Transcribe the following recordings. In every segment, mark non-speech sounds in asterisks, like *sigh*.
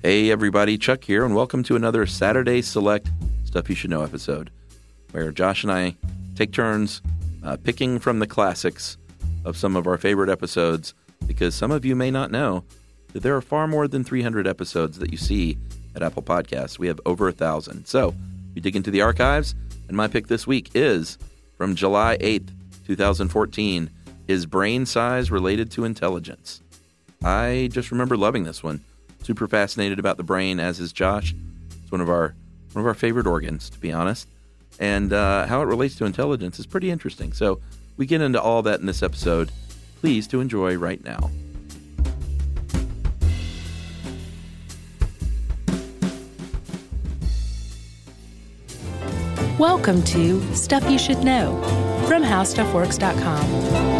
Hey, everybody, Chuck here, and welcome to another Saturday Select Stuff You Should Know episode, where Josh and I take turns uh, picking from the classics of some of our favorite episodes, because some of you may not know that there are far more than 300 episodes that you see at Apple Podcasts. We have over a thousand. So we dig into the archives, and my pick this week is from July 8th, 2014 Is Brain Size Related to Intelligence? I just remember loving this one. Super fascinated about the brain, as is Josh. It's one of our one of our favorite organs, to be honest. And uh, how it relates to intelligence is pretty interesting. So we get into all that in this episode. Please to enjoy right now. Welcome to Stuff You Should Know from HowStuffWorks.com.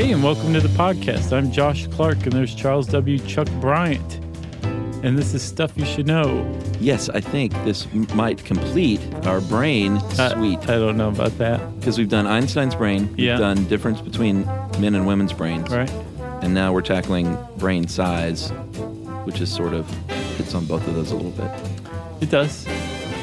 Hey, and welcome to the podcast. I'm Josh Clark, and there's Charles W. Chuck Bryant. And this is Stuff You Should Know. Yes, I think this m- might complete our brain suite I don't know about that. because we've done Einstein's brain, we've Yeah. done difference between men and women's brains, Right? and now we're tackling brain size, which is sort of hits on both of those a little bit. It does.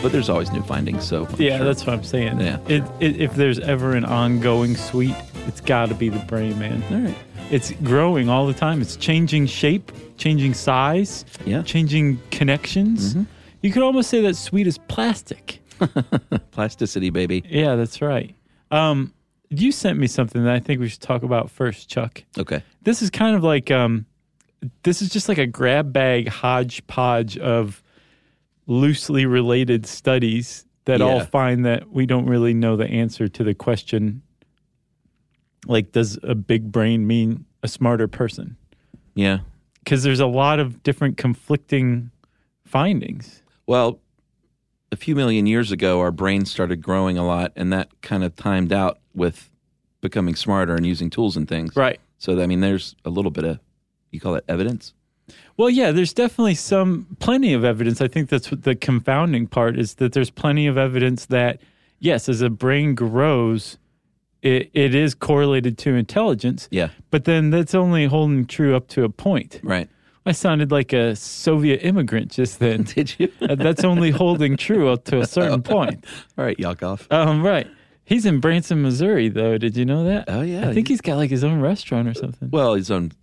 But there's always new findings, so I'm Yeah, sure- that's what I'm saying. Yeah. It, it, if there's ever an ongoing suite, it's got to be the brain, man. all right. It's growing all the time. It's changing shape, changing size, Yeah, changing connections. Mhm. You could almost say that sweet is plastic. *laughs* plasticity, baby. Yeah, that's right. Um, you sent me something that I think we should talk about first, Chuck. Okay, this is kind of like um this is just like a grab bag hodgepodge of loosely related studies that all find that we don't really know the answer to the question like does a big brain mean a smarter person yeah. because there's a lot of different conflicting findings Well, a few million years ago, our brains started growing a lot, and that kind of timed out with becoming smarter and using tools and things. right So, I mean, there's a little bit of, you call it evidence? Well, yeah, there's definitely some plenty of evidence. I think that's what the confounding part is that there's plenty of evidence that yes, as a brain grows, it, it is correlated to intelligence, Yeah, but then that's only holding true up to a point. right. I sounded like a Soviet immigrant just *laughs* then. Did you? Uh, that's only holding true up to a certain *laughs* point. All right, Yakov. Um, right. He's in Branson, Missouri, though. Did you know that? Oh, yeah. I think he's got like his own restaurant or something. Well, his own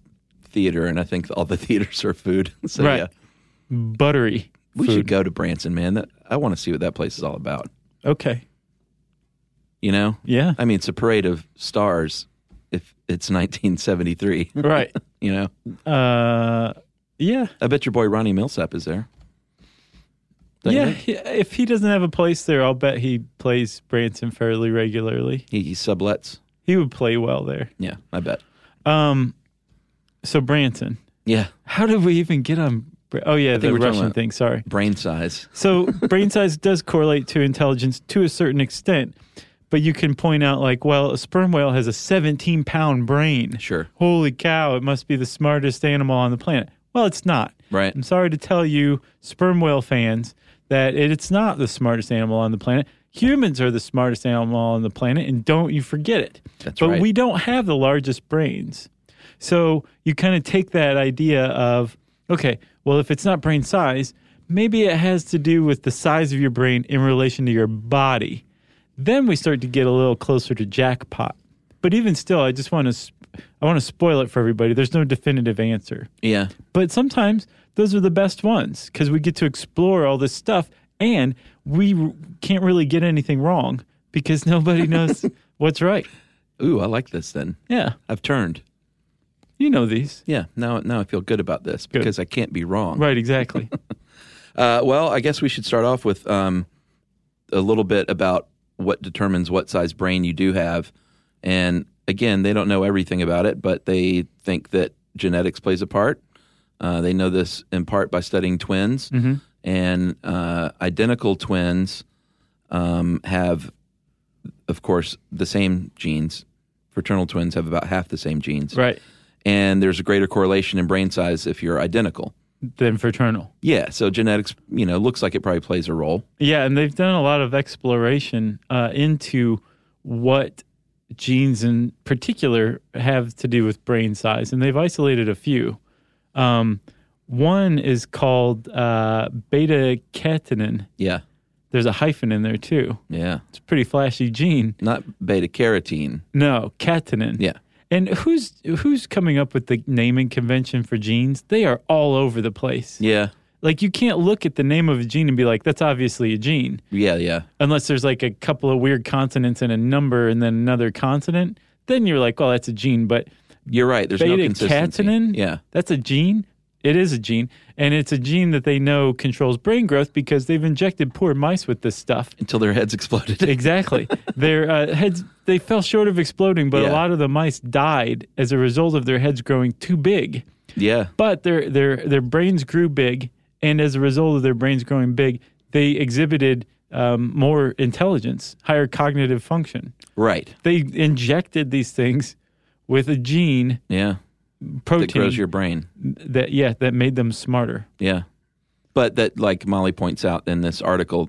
theater, and I think all the *laughs* theaters are food. So, Right. yeah. Buttery. We food. should go to Branson, man. That, I want to see what that place is all about. Okay. You know? Yeah. I mean, it's a parade of stars if it's 1973. *laughs* right. you know? Uh, yeah. I bet your boy Ronnie Milsap is there. Don't Yeah, he- if he doesn't have a place there, I'll bet he plays Branson fairly regularly. He, he sublets. He would play well there. Yeah, I bet. Um, so Branson, Yeah. how did we even get on? Oh yeah, the Russian thing. Sorry. Brain size. So brain size does correlate to intelligence to a certain extent, but you can point out like, well, a sperm whale has a 17 pound brain. Sure. Holy cow! It must be the smartest animal on the planet. Well, it's not. Right. I'm sorry to tell you, sperm whale fans, that it's not the smartest animal on the planet. Humans are the smartest animal on the planet, and don't you forget it. That's but right. we don't have the largest brains. So you kind of take that idea of, okay, well, if it's not brain size, maybe it has to do with the size of your brain in relation to your body. Then we start to get a little closer to jackpot. But even still, I just want to, I want to spoil it for everybody. There's no definitive answer. Yeah. But sometimes those are the best ones because we get to explore all this stuff and we r- can't really get anything wrong because *laughs* nobody knows *laughs* what's right. Ooh, I like this then. Yeah. I've turned. You know these. Yeah. Now now I feel good about this Good. because I can't be wrong. Right, exactly. *laughs* Uh, well, I guess we should start off with um, a little bit about what determines what size brain you do have. And again, they don't know everything about it, but they think that genetics plays a part. Uh, they know this in part by studying twins. Mhm. And uh, identical twins um, have, of course, the same genes. Fraternal twins have about half the same genes. right. And there's a greater correlation in brain size if you're identical. Than fraternal. Yeah, so genetics, you know, looks like it probably plays a role. Yeah, and they've done a lot of exploration uh, into what genes in particular have to do with brain size, and they've isolated a few. Um, one is called uh, beta catenin. Yeah. There's a hyphen in there too. Yeah. It's a pretty flashy gene. Not beta carotene. No, catenin. Yeah. And who's who's coming up with the naming convention for genes? They are all over the place. Yeah. Like you can't look at the name of a gene and be like, "That's obviously a gene," Yeah. Yeah. unless there's like a couple of weird consonants and a number and then another consonant. Then you're like, "Well, that's a gene." But You're right. There's no beta consistency. catenin, Yeah. that's a gene. It is a gene, and it's a gene that they know controls brain growth because they've injected poor mice with this stuff. Until their heads exploded. *laughs* Exactly. their uh, heads they fell short of exploding, but Yeah. a lot of the mice died as a result of their heads growing too big. yeah. But their their their brains grew big, and as a result of their brains growing big, they exhibited um, more intelligence, higher cognitive function. Right. They injected these things with a gene Yeah. Protein That grows your brain. that yeah that made them smarter. Yeah. But that, like Molly points out in this article,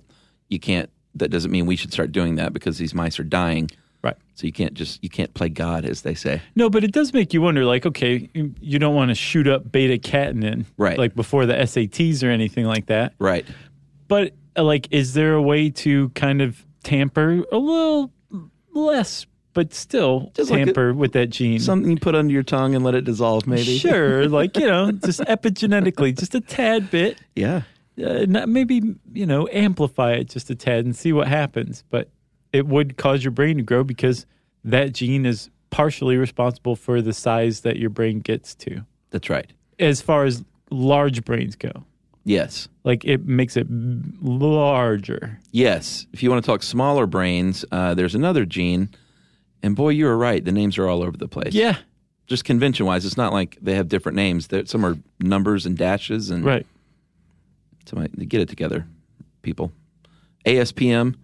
you can't, that doesn't mean we should start doing that because these mice are dying. Right. So you can't just, you can't play God, as they say. No, but it does make you wonder. Like, okay, you- don't want to shoot up beta catenin, Right. Like before the SATs or anything like that. Right. But uh, like, is there a way to kind of tamper a little less, but still Just like a- tamper with that gene? Something you put under your tongue and let it dissolve, maybe. Sure, *laughs* like you know, just epigenetically, just a tad bit. Yeah. Uh, not, maybe you know, amplify it just a tad and see what happens. But it would cause your brain to grow because that gene is partially responsible for the size that your brain gets to, That's right. as far as large brains go. Yes. Like it makes it larger. Yes. If you want to talk smaller brains, uh, there's another gene. And boy, you were right. The names are all over the place. Yeah, Just convention wise, it's not like they have different names. There, some are numbers and dashes, and right. Somebody get it together, people. ASPM.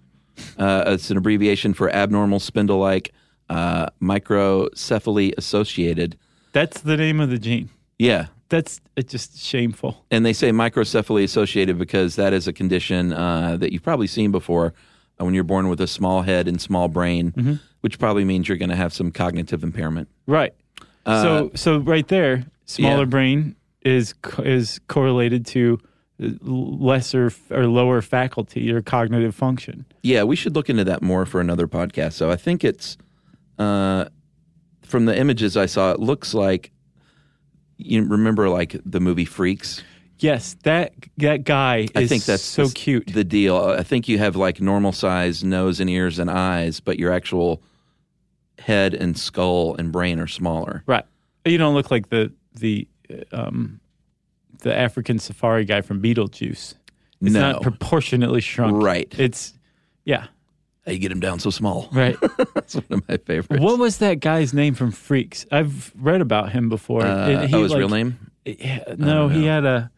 Uh, it's an abbreviation for abnormal spindle-like uh, microcephaly associated. That's the name of the gene. Yeah, That's it's just shameful. and they say microcephaly associated because that is a condition uh, that you've probably seen before when you're born with a small head and small brain, which probably means you're going to have some cognitive impairment. Right. so so right there, smaller Uh, yeah. brain is is correlated to uh, lesser or lower faculty or cognitive function. Yeah, we should look into that more for another podcast. So I think it's uh, from the images I saw, it looks like you remember like the movie Freaks. Yes, that that guy is I think that's so the- cute. The deal. I think you have like normal size nose and ears and eyes, but your actual head and skull and brain are smaller. right. You don't look like the the um the African safari guy from Beetlejuice. It's No. not proportionately shrunk. Right. It's yeah, How you get him down so small? right. *laughs* That's one of my favorites. what was that guy's name from Freaks? I've read about him before. Uh, he, oh, his like- real name? Yeah, no, he had a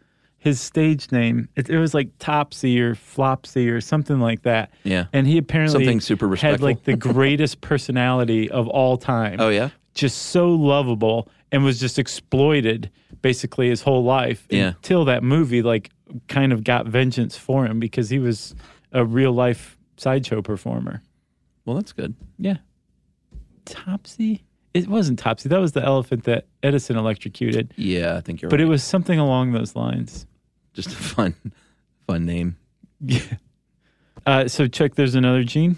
his stage name. It, it was like Topsy or Flopsy or something like that. Yeah. and he apparently Something super respectful. had like the greatest *laughs* personality of all time. Oh yeah. just so lovable and was just exploited basically his whole life Yeah. until that movie like kind of got vengeance for him because he was a real life sideshow performer. Well, that's good. Yeah, Topsy. It wasn't Topsy. That was the elephant that Edison electrocuted. Yeah, I think you're But right. it was something along those lines. Just a fun, fun name. Yeah. Uh, so, Chuck. there's another gene.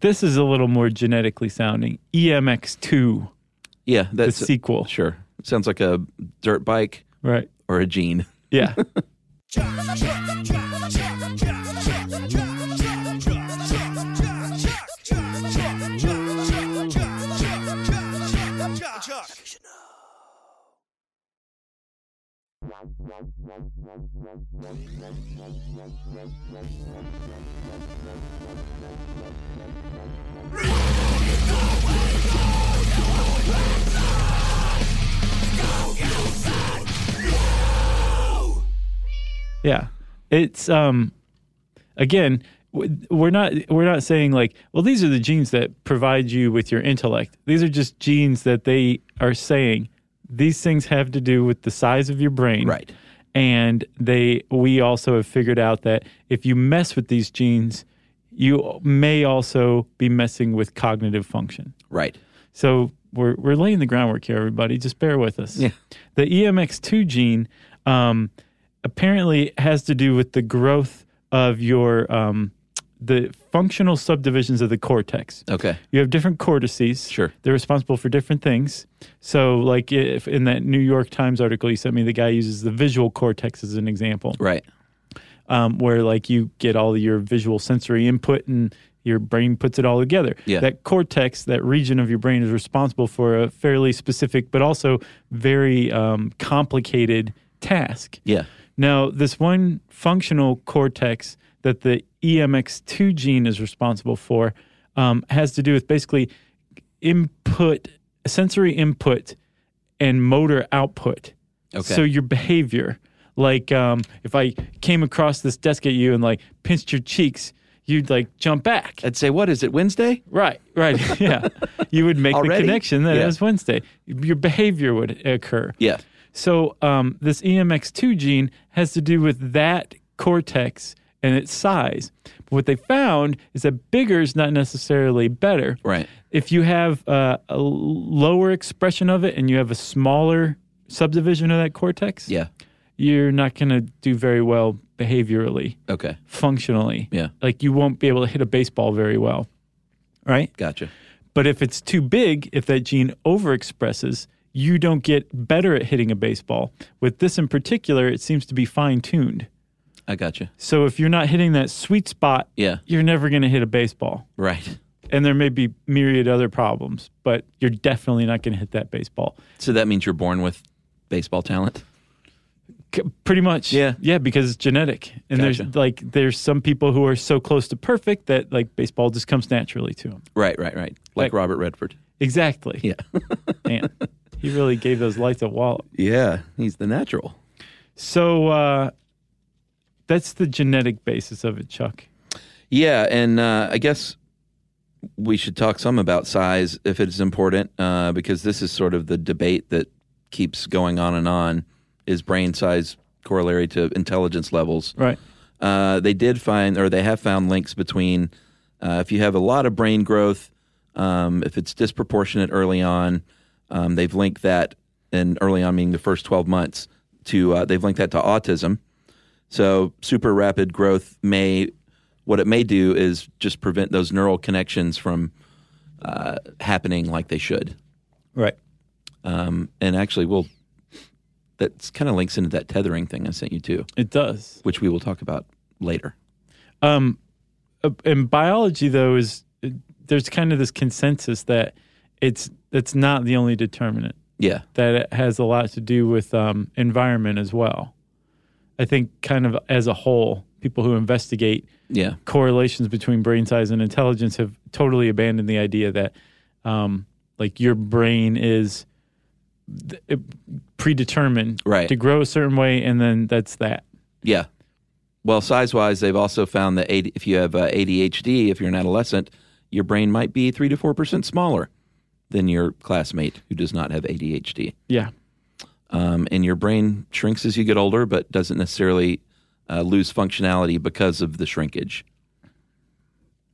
This is a little more genetically sounding. E EMX2, Yeah, the that's sequel. sure. Sounds like a dirt bike Right. or a gene. Yeah. *laughs* *laughs* Yeah. It's um again we're not we're not saying like well these are the genes that provide you with your intellect. These are just genes that they are saying these things have to do with the size of your brain. Right. And they we also have figured out that if you mess with these genes you may also be messing with cognitive function. Right. So we're we're laying the groundwork here, everybody. Just bear with us. Yeah. The E EMX2 gene um, apparently has to do with the growth of your um, the functional subdivisions of the cortex. Okay. You have different cortices. Sure. They're responsible for different things. So, like if in that New York Times article you sent me, the guy uses the visual cortex as an example, Right. um, where like you get all your visual sensory input and your brain puts it all together. Yeah. That cortex, that region of your brain, is responsible for a fairly specific, but also very um, complicated task. Yeah. Now, this one functional cortex that the EMX2 gene is responsible for um, has to do with basically input, sensory input, and motor output. Okay. So your behavior, like um, if I came across this desk at you and like pinched your cheeks, you'd like jump back. I'd say, what is it, Wednesday? Right, right, *laughs* yeah. You would make the connection that Yeah. it was Wednesday. Your behavior would occur. Yeah. So um, this EMX2 gene has to do with that cortex and its size. But what they found is that bigger is not necessarily better. Right. If you have uh, a lower expression of it and you have a smaller subdivision of that cortex, Yeah. you're not going to do very well behaviorally, Okay. functionally. Yeah. Like you won't be able to hit a baseball very well. Right? Gotcha. But if it's too big, if that gene overexpresses, you don't get better at hitting a baseball. With this in particular, it seems to be fine tuned. I gotcha. So if you're not hitting that sweet spot, Yeah. you're never going to hit a baseball. Right. And there may be myriad other problems, but you're definitely not going to hit that baseball. So that means you're born with baseball talent? C- pretty much. Yeah. Yeah, because it's genetic. And Gotcha. there's like there's some people who are so close to perfect that like baseball just comes naturally to them. Right, right, right. Like Like- Robert Redford. Exactly. Yeah. *laughs* Man, he really gave those lights a wallop. yeah. He's the natural. So uh, that's the genetic basis of it, Chuck. Yeah, and uh, I guess we should talk some about size if it's important, uh, because this is sort of the debate that keeps going on and on. Is brain size corollary to intelligence levels? Right. Uh, they did find, or they have found links between uh, if you have a lot of brain growth, um, if it's disproportionate early on, um, they've linked that, and early on meaning the first 12 months, to uh, they've linked that to autism. So super rapid growth may, what it may do is just prevent those neural connections from uh, happening like they should. Right. Um, and actually, we'll that kind of links into that tethering thing I sent you too, It does. which we will talk about later. Um, uh, in biology, though, is there's kind of this consensus that it's it's not the only determinant. Yeah. That it has a lot to do with um, environment as well. I think, kind of as a whole, people who investigate Yeah. correlations between brain size and intelligence have totally abandoned the idea that um, like your brain is predetermined Right. to grow a certain way and then that's that Yeah. Well, size wise, they've also found that if you have uh, ADHD, if you're an adolescent, your brain might be 3 to 4% smaller than your classmate who does not have ADHD. yeah Um, and your brain shrinks as you get older, but doesn't necessarily uh, lose functionality because of the shrinkage.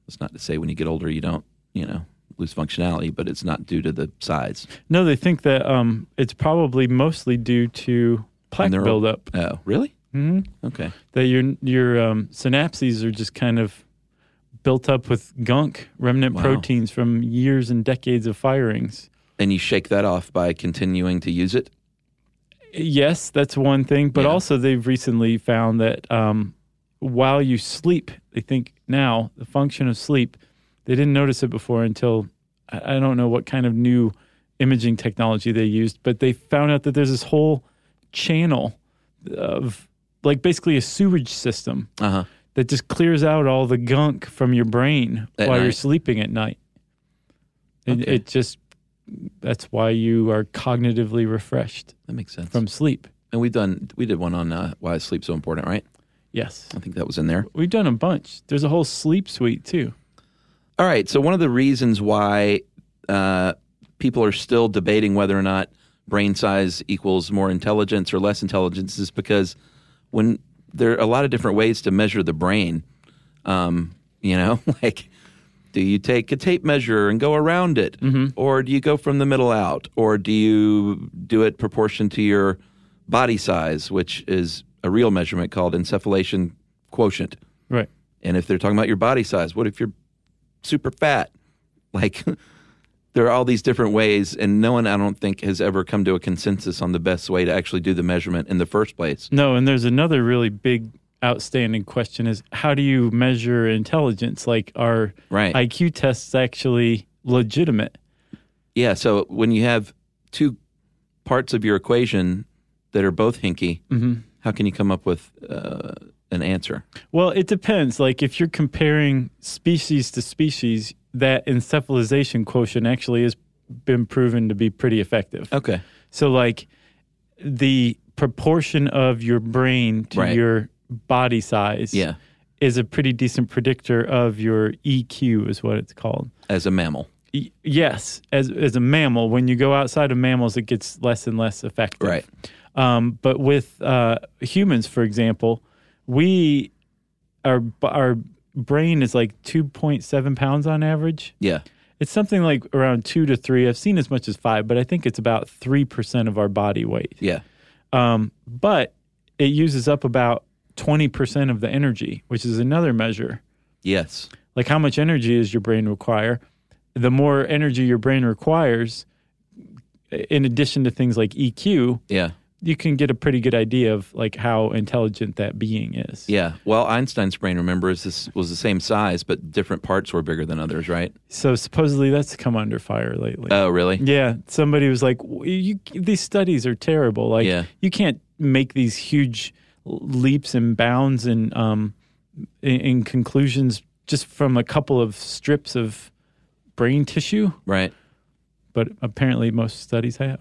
It's not to say when you get older you don't, you know, lose functionality, but it's not due to the size. no they think that um, it's probably mostly due to plaque buildup Oh, really? hmm Okay. that your your um, synapses are just kind of built up with gunk remnant Wow. proteins from years and decades of firings And you shake that off by continuing to use it? Yes, that's one thing. But Yeah. also, they've recently found that um, while you sleep, they think now the function of sleep, they didn't notice it before until I I don't know what kind of new imaging technology they used, but they found out that there's this whole channel of like basically a sewage system Uh huh. that just clears out all the gunk from your brain At while you're sleeping at night. It, it just that's why you are cognitively refreshed That makes sense. from sleep. And we've done we did one on uh, why is sleep so important, right? Yes. I think that was in there. We've done a bunch. There's a whole sleep suite too. All right. So one of the reasons why uh, people are still debating whether or not brain size equals more intelligence or less intelligence is because when there are a lot of different ways to measure the brain. Um, you know, *laughs* like Do you take a tape measure and go around it? Mm-hmm. Or do you go from the middle out? Or do you do it proportion to your body size, which is a real measurement called encephalization quotient? Right. And if they're talking about your body size, what if you're super fat? *laughs* Like, *laughs* there are all these different ways, and no one, I don't think, has ever come to a consensus on the best way to actually do the measurement in the first place. No, and there's another really big outstanding question is how do you measure intelligence? Like are Right. IQ tests actually legitimate? Yeah, so when you have two parts of your equation that are both hinky, how can you come up with uh, an answer? Well, it depends. Like if you're comparing species to species, that encephalization quotient actually has been proven to be pretty effective. Okay. So like the proportion of your brain to Right. your body size Yeah, is a pretty decent predictor of your EQ is what it's called. as a mammal. Y- yes, as as a mammal, when you go outside of mammals, it gets less and less effective. Right. Um, but with uh, humans, for example, we our our brain is like two point seven pounds on average. Yeah. It's something like around two to three. I've seen as much as five, but I think it's about three percent of our body weight. Yeah. Um, but it uses up about twenty percent of the energy, which is another measure Yes. like how much energy does your brain require the more energy your brain requires in addition to things like eq Yeah. you can get a pretty good idea of like how intelligent that being is Yeah. Well, Einstein's brain, remember, is this was the same size, but different parts were bigger than others, right? so supposedly that's come under fire lately Oh, really? yeah somebody was like "W- you, these studies are terrible like Yeah. you can't make these huge leaps and bounds and um in, in conclusions just from a couple of strips of brain tissue Right. but apparently most studies have.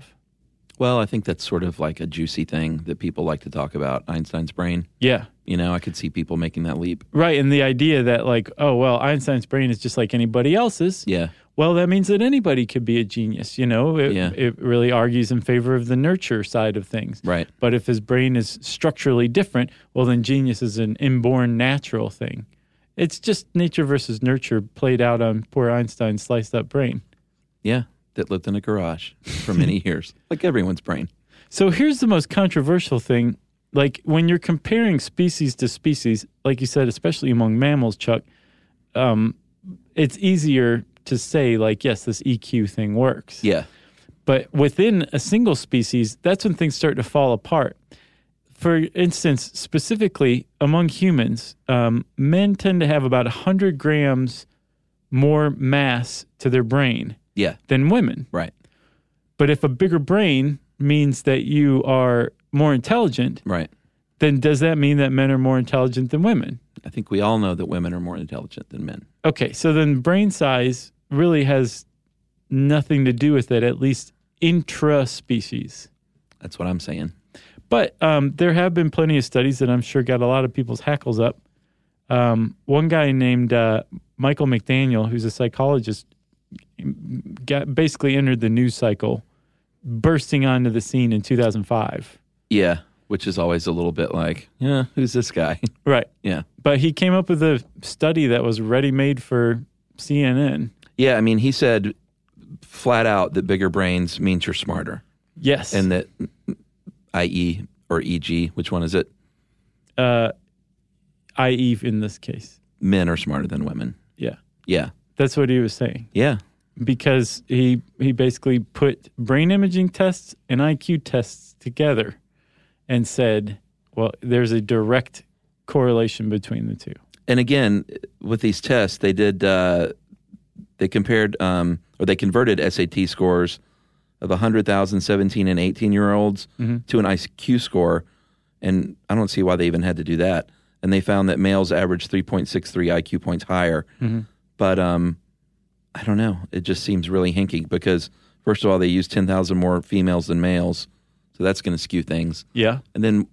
Well, I think that's sort of like a juicy thing that people like to talk about Einstein's brain. Yeah. You know, I could see people making that leap. Right. And the idea that, like, oh, well, Einstein's brain is just like anybody else's. Yeah. Well, that means that anybody could be a genius. You know, it, Yeah. it really argues in favor of the nurture side of things. Right. But if his brain is structurally different, well, then genius is an inborn natural thing. It's just nature versus nurture played out on poor Einstein's sliced up brain. Yeah. That lived in a garage for many *laughs* years, like everyone's brain. So here's the most controversial thing. Like when you're comparing species to species, like you said, especially among mammals, Chuck, um, it's easier to say, like, yes, this EQ thing works. Yeah. But within a single species, that's when things start to fall apart. For instance, specifically among humans, um, men tend to have about 100 grams more mass to their brain Yeah. than women. Right. But if a bigger brain means that you are more intelligent, Right. then does that mean that men are more intelligent than women? I think we all know that women are more intelligent than men. Okay, so then brain size really has nothing to do with it, at least intra species. That's what I'm saying. But um, there have been plenty of studies that I'm sure got a lot of people's hackles up. Um, one guy named uh, Michael McDaniel, who's a psychologist, got basically entered the news cycle, bursting onto the scene in 2005. Yeah. Which is always a little bit like, yeah, who's this guy? Right. yeah. But he came up with a study that was ready made for CNN. Yeah. I mean, he said flat out that bigger brains means you're smarter. Yes. And that IE or EG, which one is it? uh, IE in this case. Men are smarter than women. Yeah. Yeah. That's what he was saying. Yeah. Because he he basically put brain imaging tests and IQ tests together and said, well, there's a direct correlation between the two. And again, with these tests, they did uh, they compared um, or they converted SAT scores of 100,000 17 and 18 year olds to an IQ score, and I don't see why they even had to do that. And they found that males averaged 3.63 IQ points higher, but um, I don't know. It just seems really hinky because first of all, they use 10,000 more females than males, so that's going to skew things. Yeah. And then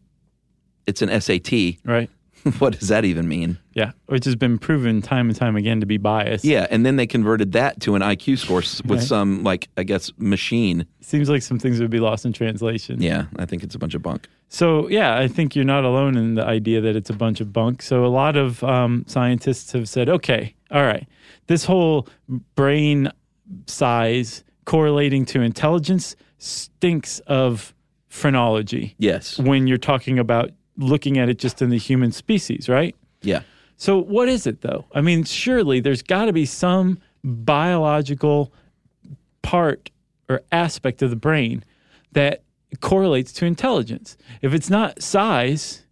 it's an SAT, Right. *laughs* what does that even mean? Yeah, which has been proven time and time again to be biased. Yeah, and then they converted that to an IQ score with Right. some like I guess machine. Seems like some things would be lost in translation. Yeah, I think it's a bunch of bunk. So yeah, I think you're not alone in the idea that it's a bunch of bunk. So a lot of um, scientists have said, okay, all right, this whole brain size correlating to intelligence stinks of phrenology Yes. when you're talking about looking at it just in the human species, right? Yeah. So what is it though? I mean, surely there's got to be some biological part or aspect of the brain that correlates to intelligence. If it's not size,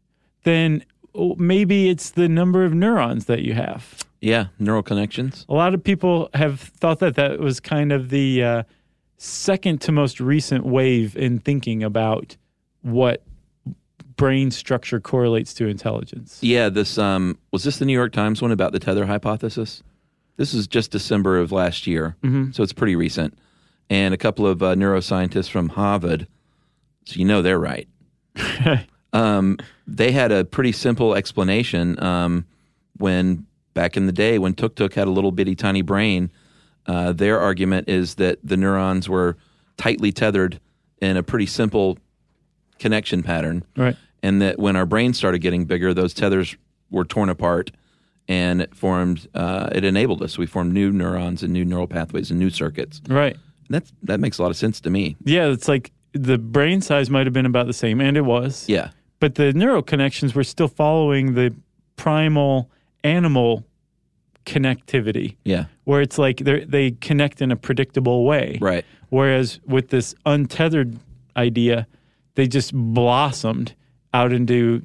then oh, maybe it's the number of neurons that you have. Yeah. Neural connections. A lot of people have thought that that was kind of the uh, second to most recent wave in thinking about what brain structure correlates to intelligence. Yeah. This um was this the New York Times one about the tether hypothesis? This is just December of last year, Mm-hmm. so it's pretty recent. And a couple of uh, neuroscientists from Harvard, so you know they're right. *laughs* um, they had a pretty simple explanation um, when back in the day when Tuk Tuk had a little bitty tiny brain. Uh, their argument is that the neurons were tightly tethered in a pretty simple connection pattern, Right. And that when our brains started getting bigger, those tethers were torn apart, and it formed. Uh, it enabled us. We formed new neurons and new neural pathways and new circuits. Right. That's that makes a lot of sense to me. Yeah, it's like the brain size might have been about the same, and it was. Yeah. But the neural connections were still following the primal animal connectivity, Yeah. where it's like they they connect in a predictable way. Right. Whereas with this untethered idea, they just blossomed out into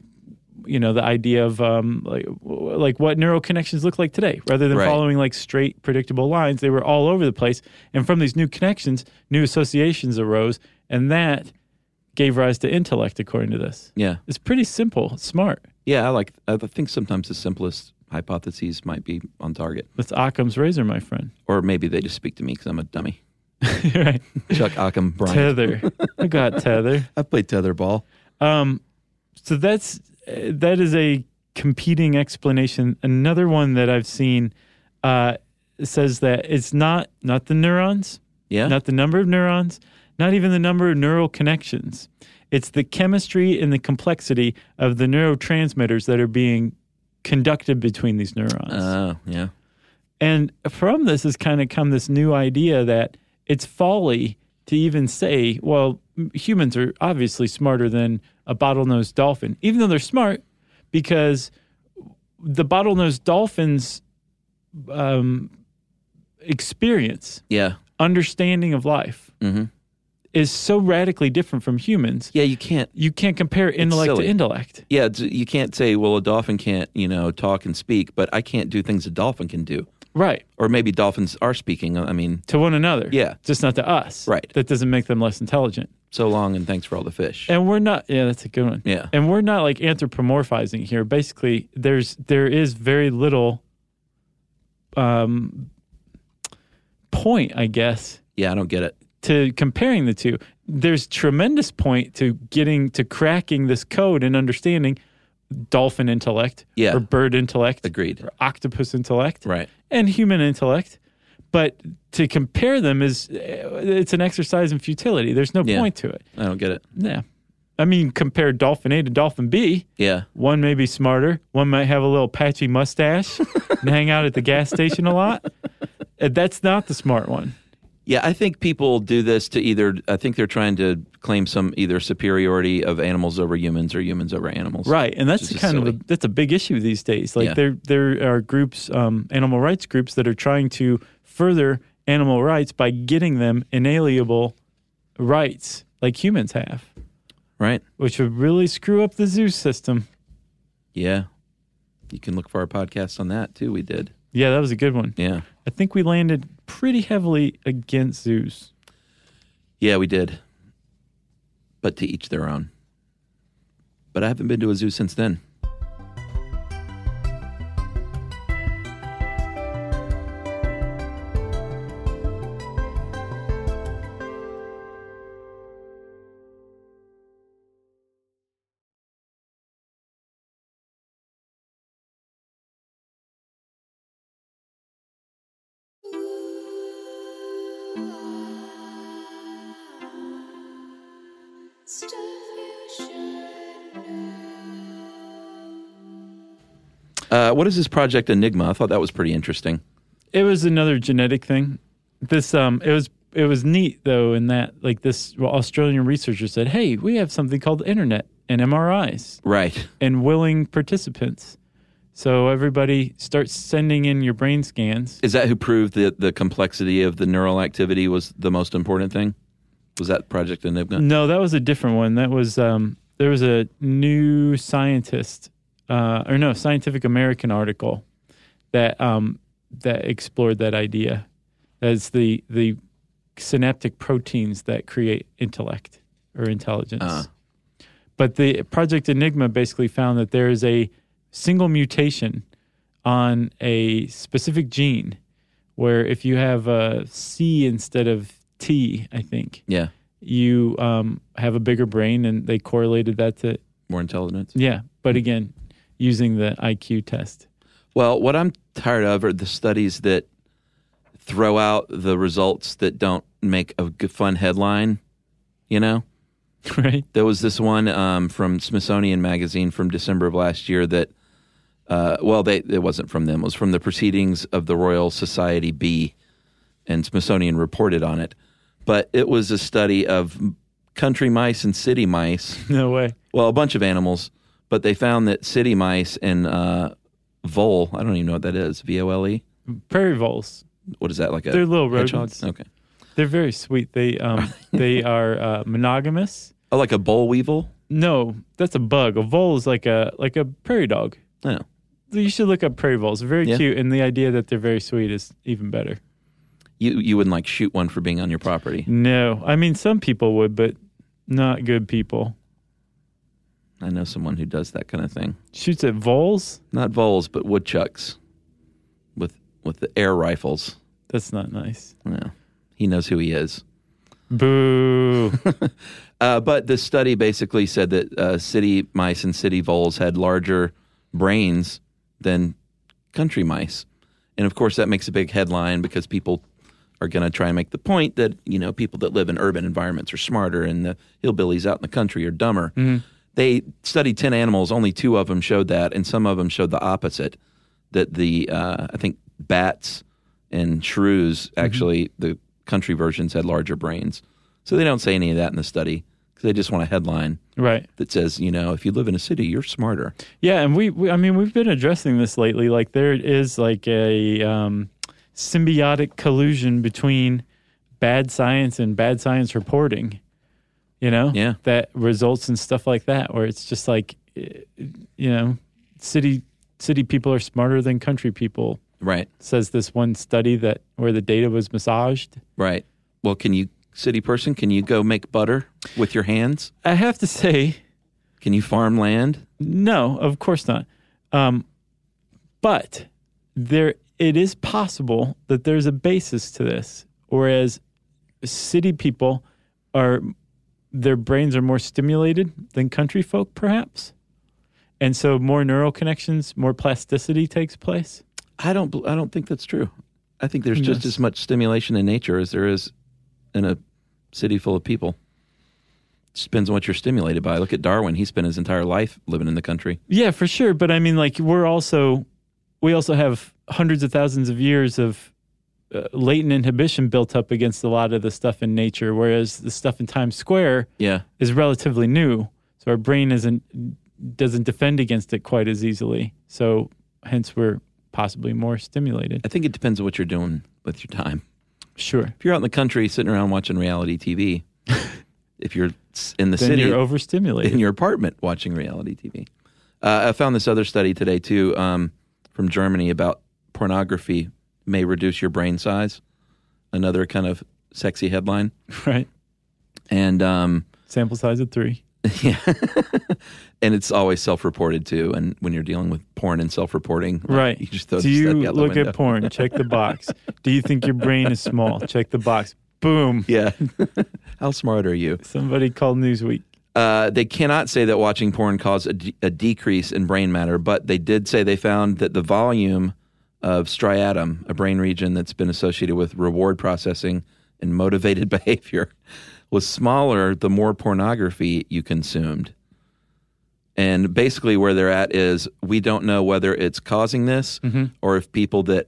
you know the idea of um, like like what neural connections look like today rather than Right. following like straight predictable lines they were all over the place and from these new connections new associations arose and that gave rise to intellect according to this Yeah. it's pretty simple smart Yeah. I like. I think sometimes the simplest hypotheses might be on target, that's occam's razor my friend or maybe they just speak to me because I'm a dummy. *laughs* right Chuck Occam Bryant. tether i got tether *laughs* I played tetherball. Um, so that's uh, that is a competing explanation. Another one that I've seen uh, says that it's not not the neurons, Yeah. not the number of neurons, not even the number of neural connections. It's the chemistry and the complexity of the neurotransmitters that are being conducted between these neurons. Oh, yeah. And from this has kind of come this new idea that it's folly to even say, well, humans are obviously smarter than a bottlenose dolphin, even though they're smart, because the bottlenose dolphin's um, experience, Yeah. understanding of life, Mhm. is so radically different from humans. Yeah. You can't. You can't compare intellect to intellect. Yeah. You can't say, well, a dolphin can't, you know, talk and speak, but I can't do things a dolphin can do. Right. Or maybe dolphins are speaking. I mean, To one another. Yeah. Just not to us. Right. That doesn't make them less intelligent. so long and thanks for all the fish. And we're not. Yeah, that's a good one. Yeah. And we're not like anthropomorphizing here. Basically, there's there is very little um point, I guess, Yeah. I don't get it. to comparing the two. There's tremendous point to getting to cracking this code and understanding dolphin intellect Yeah. or bird intellect Agreed. or octopus intellect Right. and human intellect. But to compare them is eh, it's an exercise in futility. There's no Yeah. point to it. I don't get it. Yeah. I mean, compare dolphin A to dolphin B. Yeah. One may be smarter. One might have a little patchy mustache and hang out at the gas station a lot. *laughs* That's not the smart one. Yeah, I think people do this to either. I think they're trying to claim some either superiority of animals over humans or humans over animals. Right. And that's kind of a, that's a big issue these days. Like Yeah. there there are groups, um, animal rights groups that are trying to further animal rights by getting them inalienable rights like humans have, Right. which would really screw up the zoo system. Yeah. You can look for our podcast on that too. We did. Yeah, that was a good one. Yeah. I think we landed pretty heavily against zoos. Yeah, we did. But to each their own. But I haven't been to a zoo since then. Uh, what is this Project Enigma? I thought that was pretty interesting. It was another genetic thing. This um, it was it was neat though in that like this Australian researcher said, "Hey, we have something called the internet and MRIs Right. and willing participants." So everybody starts sending in your brain scans. Is that who proved that the complexity of the neural activity was the most important thing? Was that Project Enigma? No, that was a different one. That was um, there was a new scientist, uh, or no, Scientific American article that um, that explored that idea as the the synaptic proteins that create intellect or intelligence. Ah. But the Project Enigma basically found that there is a single mutation on a specific gene where if you have a C instead of T, I think Yeah. you um, have a bigger brain, and they correlated that to More intelligence. yeah. But again, using the IQ test, Well, what I'm tired of are the studies that throw out the results that don't make a fun headline. You know, *laughs* right? there was this one um, from Smithsonian Magazine from December of last year that, uh, well, they it wasn't from them. It was from the Proceedings of the Royal Society B, and Smithsonian reported on it. But it was a study of country mice and city mice. *laughs* No way. Well, a bunch of animals, but they found that city mice and uh, vole. I don't even know what that is. V O L E. Prairie voles. What is that like a They're little hedgehog? rodents. Okay. They're very sweet. They um *laughs* they are uh, monogamous. Oh, like a boll weevil? No, that's a bug. A vole is like a like a prairie dog. No. You should look up prairie voles. They're very Yeah. cute, and the idea that they're very sweet is even better. You you wouldn't like shoot one for being on your property. No, I mean some people would, but not good people. I know someone who does that kind of thing. Shoots at voles. Not voles, but woodchucks with with the air rifles. That's not nice. Yeah. He knows who he is. Boo. *laughs* Uh, but the study basically said that uh, city mice and city voles had larger brains than country mice. And of course, that makes a big headline because people are going to try and make the point that, you know, people that live in urban environments are smarter and the hillbillies out in the country are dumber. They studied 10 animals, only two of them showed that, and some of them showed the opposite. That the, uh, I think, bats and shrews, actually, the country versions had larger brains. So they don't say any of that in the study because they just want a headline right. that says, you know, if you live in a city, you're smarter. Yeah, and we, we I mean we've been addressing this lately. Like there is like a um, symbiotic collusion between bad science and bad science reporting. You know, Yeah. that results in stuff like that, where it's just like, eh, you know, city city people are smarter than country people. Right, Says this one study that where the data was massaged. right. Well, can you, city person, can you go make butter with your hands? I have to say, Can you farm land? No, of course not. Um, but there, it is possible that there's a basis to this. Whereas city people are, their brains are more stimulated than country folk, perhaps, and so more neural connections, more plasticity takes place. I don't. I don't think that's true. I think there's just Yes. as much stimulation in nature as there is in a city full of people. Just depends on what you're stimulated by. Look at Darwin. He spent his entire life living in the country. Yeah, for sure. But I mean, like, we're also, we also have hundreds of thousands of years of latent inhibition built up against a lot of the stuff in nature, whereas the stuff in Times Square Yeah. is relatively new. So our brain isn't, doesn't defend against it quite as easily. So hence we're possibly more stimulated. I think it depends on what you're doing with your time. Sure. If you're out in the country sitting around watching reality TV, *laughs* if you're in the Then city you're overstimulated. in your apartment watching reality TV. Uh, I found this other study today too um, from Germany about pornography may reduce your brain size. Another kind of sexy headline. *laughs* right. And um, Sample size of three. *laughs* yeah, and it's always self-reported too. And when you're dealing with porn and self-reporting, like, Right. You just throw Do you look window. at porn? Check the box. *laughs* Do you think your brain is small? Check the box. Boom. Yeah, how smart are you? Somebody called Newsweek. Uh, they cannot say that watching porn caused a, de- a decrease in brain matter, but they did say they found that the volume of striatum, a brain region that's been associated with reward processing, and motivated *laughs* behavior was smaller the more pornography you consumed. And basically, where they're at is we don't know whether it's causing this mm-hmm. or if people that,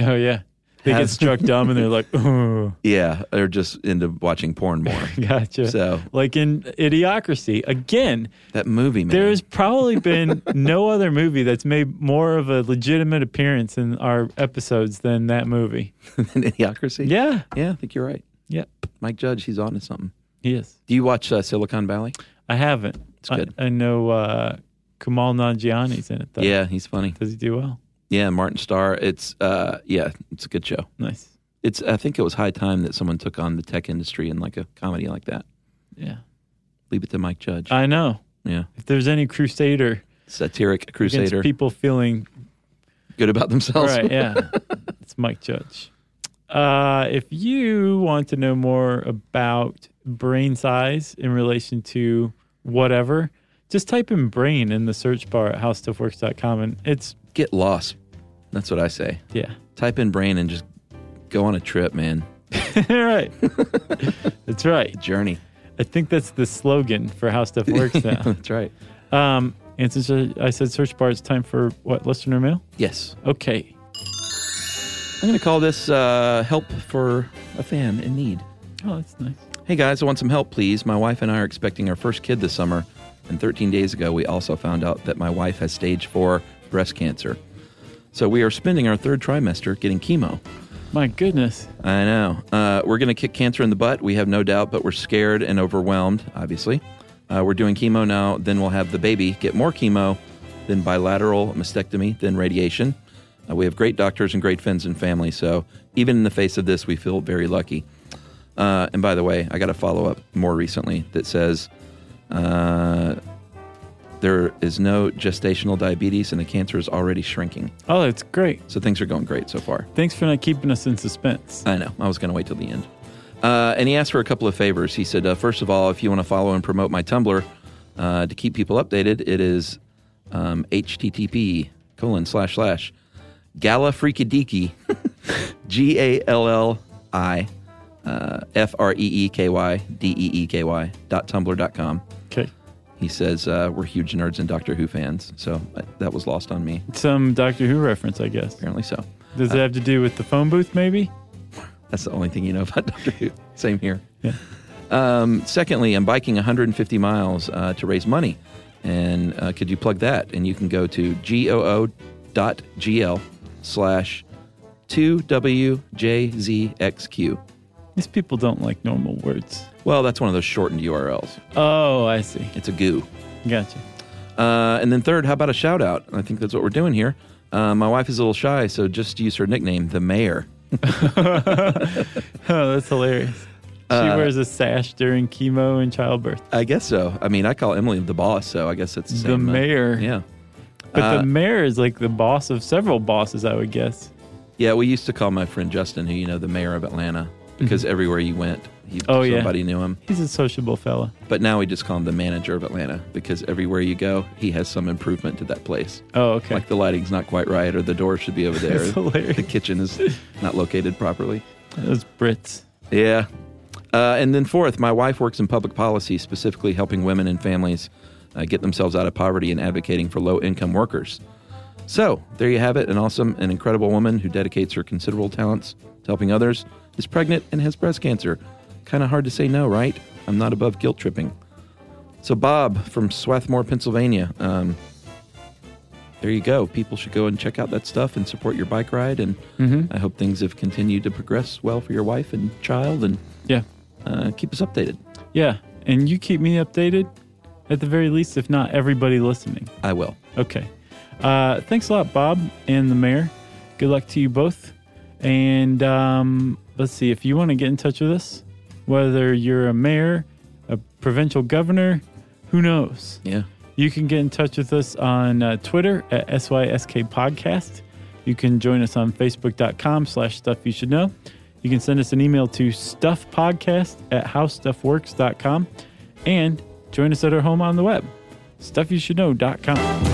Oh yeah, they get *laughs* struck dumb and they're like, oh, yeah, they're just into watching porn more. *laughs* gotcha. So- like in Idiocracy, again, that movie, man. there's probably been no other movie that's made more of a legitimate appearance in our episodes than that movie. *laughs* an idiocracy. Yeah, Yeah, I think you're right. yeah, Mike Judge, he's on to something. he is. Do you watch uh, Silicon Valley? I haven't. It's good. I, I know uh, Kumail Nanjiani's in it though. Yeah, he's funny. Does he do well? Yeah, Martin Starr. It's uh, yeah, it's a good show. Nice. It's I think it was high time that someone took on the tech industry in like a comedy like that. Yeah. Leave it to Mike Judge. I know. yeah, If there's any crusader satiric crusader, people feeling good about themselves. right, yeah, *laughs* it's Mike Judge. Uh, if you want to know more about brain size in relation to whatever, just type in brain in the search bar at howstuffworks.com and it's Get lost. That's what I say. yeah. Type in brain and just go on a trip, man. *laughs* right. *laughs* that's right. Journey. I think that's the slogan for How Stuff *laughs* Works now. That's right. um, and since I said search bar, it's time for what listener mail. Yes. Okay. I'm going to call this uh, help for a fan in need. Oh, that's nice. Hey guys, I want some help, please. My wife and I are expecting our first kid this summer, and 13 days ago, we also found out that my wife has stage four breast cancer. So we are spending our third trimester getting chemo. My goodness. I know. Uh, we're going to kick cancer in the butt, we have no doubt, but we're scared and overwhelmed, obviously. Uh, we're doing chemo now, then we'll have the baby get more chemo, then bilateral mastectomy, then radiation. Uh, we have great doctors and great friends and family, so even in the face of this, we feel very lucky. Uh, and by the way, I got a follow up more recently that says uh, there is no gestational diabetes and the cancer is already shrinking. Oh, that's great. So things are going great so far. Thanks for not keeping us in suspense. I know. I was going to wait till the end. Uh, and he asked for a couple of favors. He said, uh, first of all, if you want to follow and promote my Tumblr uh, to keep people updated, it is um, http colon slash slash gala freakadiki *laughs* g a l l i uh, f r e e k y d e e k y dot tumblr dot com. Okay. He says uh, we're huge nerds and Doctor Who fans, so uh, that was lost on me. Some Doctor Who reference, I guess. Apparently so. Does it have to do with the phone booth, maybe? That's the only thing you know about *laughs* Doctor Who. Same here. Yeah. Um, secondly, I'm biking 150 miles uh, to raise money. And uh, could you plug that? And you can go to goo.gl slash 2WJZXQ. These people don't like normal words. Well, that's one of those shortened URLs. Oh, I see. It's a goo. Gotcha. Uh, and then third, how about a shout out? I think that's what we're doing here. Uh, my wife is a little shy, so just use her nickname, the mayor. *laughs* Oh, that's hilarious. She Uh, wears a sash during chemo and childbirth. I guess so. I mean, I call Emily the boss, so I guess it's the, The same, uh, mayor. yeah. But Uh, the mayor is like the boss of several bosses, I would guess. Yeah, we used to call my friend Justin, who you know, the mayor of Atlanta, because everywhere you went, he, Mm-hmm. Oh, yeah. somebody knew him. He's a sociable fella. But now we just call him the manager of Atlanta because everywhere you go, he has some improvement to that place. Oh, okay. Like the lighting's not quite right, or the door should be over *laughs* there. That's hilarious. The kitchen is not located properly. Those Brits. Yeah. Uh, and then fourth, my wife works in public policy, specifically helping women and families uh, get themselves out of poverty and advocating for low income workers. So there you have it. An awesome and incredible woman who dedicates her considerable talents to helping others is pregnant and has breast cancer. Kind of hard to say no, right? I'm not above guilt tripping. So Bob from Swarthmore, Pennsylvania. Um, there you go. People should go and check out that stuff and support your bike ride. And I hope things have continued to progress well for your wife and child. And Yeah. uh, keep us updated. Yeah. And you keep me updated at the very least, if not everybody listening. I will. Okay. Uh, thanks a lot, Bob and the mayor. Good luck to you both. And um, let's see if you want to get in touch with us, whether you're a mayor, a provincial governor, who knows? Yeah. You can get in touch with us on uh, Twitter at SYSK Podcast. You can join us on Facebook.com slash Stuff You Should Know. You can send us an email to stuffpodcast at howstuffworks.com and join us at our home on the web, stuffyoushouldknow.com.